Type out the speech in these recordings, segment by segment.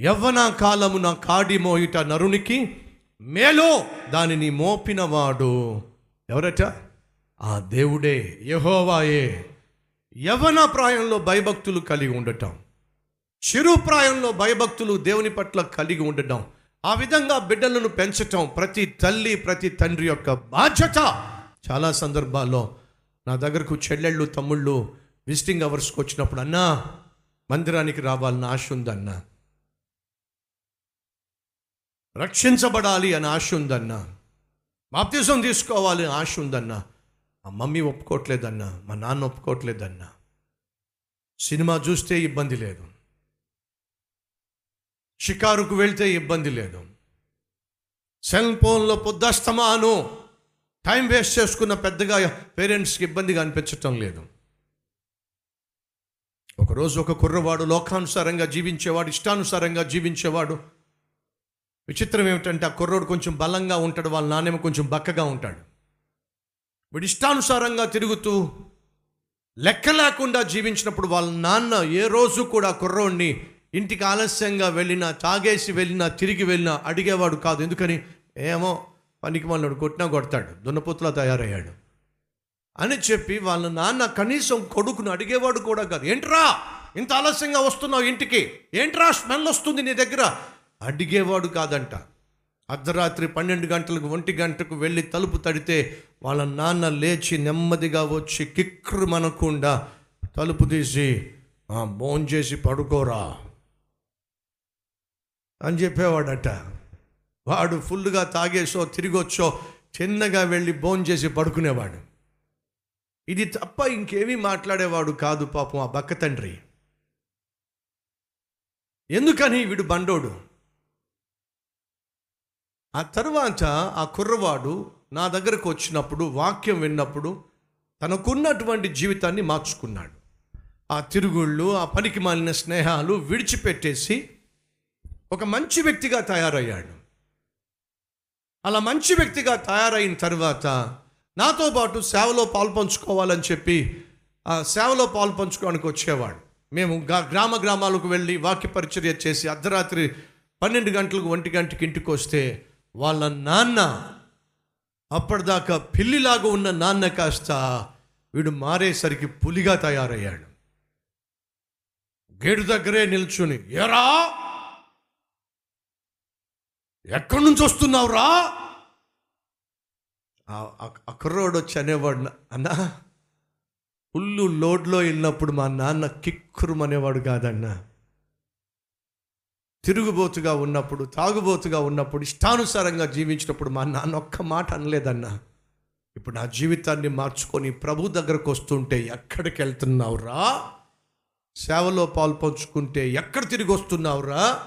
యవ్వన కాలమున కాడి మోయిట నరునికి మేలో దానిని మోపినవాడు. ఎవరట? ఆ దేవుడే యహోవాయే. యవ్వన ప్రాయంలో భయభక్తులు కలిగి ఉండటం చిరు ప్రాయంలో భయభక్తులు దేవుని పట్ల కలిగి ఉండటం ఆ విధంగా బిడ్డలను పెంచటం ప్రతి తల్లి ప్రతి తండ్రి యొక్క బాధ్యత. చాలా సందర్భాల్లో నా దగ్గరకు చెల్లెళ్ళు తమ్ముళ్ళు విజిటింగ్ అవర్స్కి వచ్చినప్పుడు అన్నా మందిరానికి రావాలని ఆశ ఉందన్నా. రక్షించబడాలి అని ఆశ ఉందన్నా. బాప్తిజం తీసుకోవాలి అని ఆశ ఉందన్నా. మా మమ్మీ ఒప్పుకోవట్లేదన్నా మా నాన్న ఒప్పుకోవట్లేదన్నా. సినిమా చూస్తే ఇబ్బంది లేదు. షికారుకు వెళ్తే ఇబ్బంది లేదు. సెల్ ఫోన్లో పొద్దస్తమాను. టైం వేస్ట్ చేసుకున్న పెద్దగా పేరెంట్స్కి ఇబ్బందిగా అనిపించటం లేదు. ఒకరోజు ఒక కుర్రవాడు లోకానుసారంగా జీవించేవాడు ఇష్టానుసారంగా జీవించేవాడు. విచిత్రం ఏమిటంటే ఆ కుర్రోడు కొంచెం బలంగా ఉంటాడు వాళ్ళ నాన్నేమో కొంచెం బక్కగా ఉంటాడు. వీడు ఇష్టానుసారంగా తిరుగుతూ లెక్క లేకుండా జీవించినప్పుడు వాళ్ళ నాన్న ఏ రోజు కూడా కుర్రోడిని ఇంటికి ఆలస్యంగా వెళ్ళినా తాగేసి వెళ్ళినా తిరిగి వెళ్ళినా అడిగేవాడు కాదు. ఎందుకని? ఏమో పనికి వాళ్ళు కొట్టినా కొడతాడు దున్నపోతులా తయారయ్యాడు అని చెప్పి వాళ్ళ నాన్న కనీసం కొడుకును అడిగేవాడు కూడా కాదు. ఏంట్రా? ఇంత ఆలస్యంగా వస్తున్నావు ఇంటికి? ఏంట్రా స్మెల్ వస్తుంది నీ దగ్గర? అడిగేవాడు కాదంట. అర్ధరాత్రి పన్నెండు గంటలకు ఒంటి గంటకు వెళ్ళి తలుపు తడితే వాళ్ళ నాన్న లేచి నెమ్మదిగా వచ్చి కిక్రు మనకుండా తలుపు తీసి బోన్ చేసి పడుకోరా అని చెప్పేవాడట. వాడు ఫుల్గా తాగేసో తిరిగొచ్చో చిన్నగా వెళ్ళి బోన్ చేసి పడుకునేవాడు. ఇది తప్ప ఇంకేమీ మాట్లాడేవాడు కాదు పాపం ఆ బక్క తండ్రి. ఎందుకని వీడు బండోడు? ఆ తర్వాత ఆ కుర్రవాడు నా దగ్గరకు వచ్చినప్పుడు వాక్యం విన్నప్పుడు తనకున్నటువంటి జీవితాన్ని మార్చుకున్నాడు. ఆ తిరుగుళ్ళు ఆ పనికి మాలిన స్నేహాలు విడిచిపెట్టేసి ఒక మంచి వ్యక్తిగా తయారయ్యాడు. అలా మంచి వ్యక్తిగా తయారైన తర్వాత నాతో పాటు సేవలో పాల్పంచుకోవాలని చెప్పి ఆ సేవలో పాల్పంచుకోవడానికి వచ్చేవాడు. మేము గ్రామ గ్రామాలకు వెళ్ళి వాక్య పరిచర్య చేసి అర్ధరాత్రి పన్నెండు గంటలకు ఒంటి గంటకి ఇంటికి వస్తే వాళ్ళ నాన్న అప్పటిదాకా పిల్లిలాగా ఉన్న నాన్న కాస్త వీడు మారేసరికి పులిగా తయారయ్యాడు. గేటు దగ్గరే నిల్చుని ఎరా ఎక్కడి నుంచి వస్తున్నావురా? ఆ- ఆ- వచ్చి అనేవాడు అన్న అన్నా లోడ్లో వెళ్ళినప్పుడు మా నాన్న కిక్కురు అనేవాడు కాదన్నా. తిరుగుబోతుగా ఉన్నప్పుడు తాగుబోతుగా ఉన్నప్పుడు ఇష్టానుసారంగా జీవించినప్పుడు మా నాన్న ఒక్క మాట అనలేదన్నా. ఇప్పుడు నా జీవితాన్ని మార్చుకొని ప్రభు దగ్గరకు వస్తుంటే ఎక్కడికి వెళ్తున్నావురా? సేవలో పాలు పంచుకుంటే ఎక్కడ తిరిగి వస్తున్నావురా?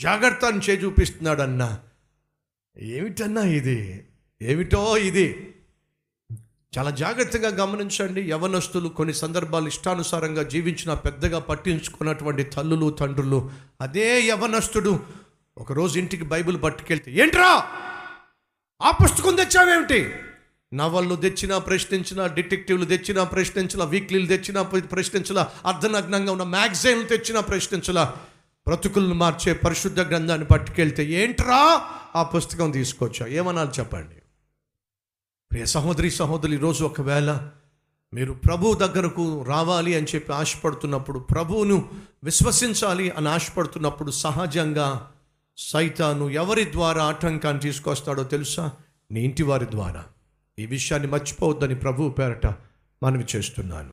జాగ్రత్త అని చే చూపిస్తున్నాడన్నా ఏమిటన్నా ఇది? ఏమిటో ఇది? చాలా జాగ్రత్తగా గమనించండి. యవనస్తులు కొన్ని సందర్భాలు ఇష్టానుసారంగా జీవించిన పెద్దగా పట్టించుకున్నటువంటి తల్లులు తండ్రులు. అదే యవనస్తుడు ఒకరోజు ఇంటికి బైబిల్ పట్టుకెళ్తే ఏంట్రా? ఆ పుస్తకం తెచ్చావేమిటి? నవళ్ళు తెచ్చినా ప్రశ్నించిన డిటెక్టివ్లు తెచ్చినా ప్రశ్నించిన వీక్లీలు తెచ్చినా ప్రశ్నించలా అర్ధనగ్నంగా ఉన్న మ్యాగజైన్లు తెచ్చినా ప్రశ్నించలా బ్రతుకులను మార్చే పరిశుద్ధ గ్రంథాన్ని పట్టుకెళ్తే ఏంట్రా? ఆ పుస్తకం తీసుకొచ్చా? ఏమనాలి చెప్పండి. ప్రియ సహోదరి సహోదరులు ఈరోజు ఒకవేళ మీరు ప్రభు దగ్గరకు రావాలి అని చెప్పి ఆశపడుతున్నప్పుడు ప్రభువును విశ్వసించాలి అని ఆశపడుతున్నప్పుడు సహజంగా సైతాను ఎవరి ద్వారా ఆటంకాన్ని తీసుకొస్తాడో తెలుసా? నీ ఇంటి వారి ద్వారా. ఈ విషయాన్ని మర్చిపోవద్దని ప్రభువు పేరట మనవి చేస్తున్నాను.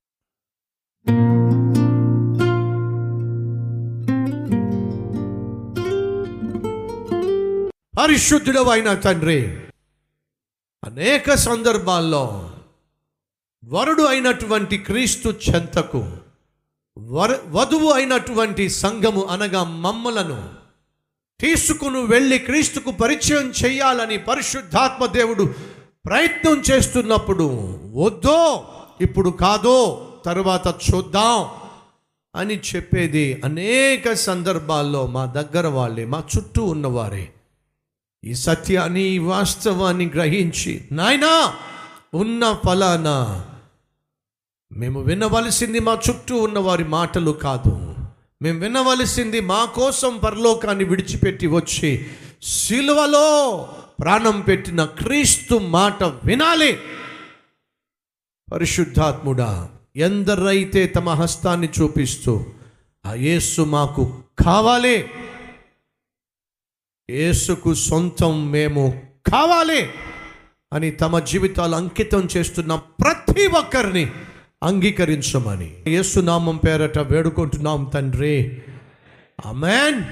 పరిశుద్ధుడవైన తండ్రి అనేక సందర్భాల్లో వరుడు అయినటువంటి క్రీస్తు చెంతకు వర వధువు అయినటువంటి సంఘము అనగా మమ్మలను తీసుకుని వెళ్ళి క్రీస్తుకు పరిచయం చేయాలని పరిశుద్ధాత్మ దేవుడు ప్రయత్నం చేస్తున్నప్పుడు వద్దో ఇప్పుడు కాదో తరువాత చూద్దాం అని చెప్పేది అనేక సందర్భాల్లో మా దగ్గర వాళ్ళే మా చుట్టూ ఉన్నవారే. ఈ సత్యాన్ని ఈ వాస్తవాన్ని గ్రహించి నాయనా ఉన్న ఫలానా మేము వినవలసింది మా చుట్టూ ఉన్న వారి మాటలు కాదు. మేము వినవలసింది మా కోసం పరలోకాన్ని విడిచిపెట్టి వచ్చి సిలువలో ప్రాణం పెట్టిన క్రీస్తు మాట వినాలి. పరిశుద్ధాత్ముడా ఎందరైతే తమ హస్తాన్ని చూపిస్తూ ఆ యేసు మాకు కావాలి. యేసుకు సొంతం మేము కావాలి అని తమ జీవితాలు అంకితం చేస్తున్న ప్రతి ఒక్కరిని అంగీకరించమని. యేసునామం పేరట వేడుకుంటున్నాం తండ్రి. అమెన్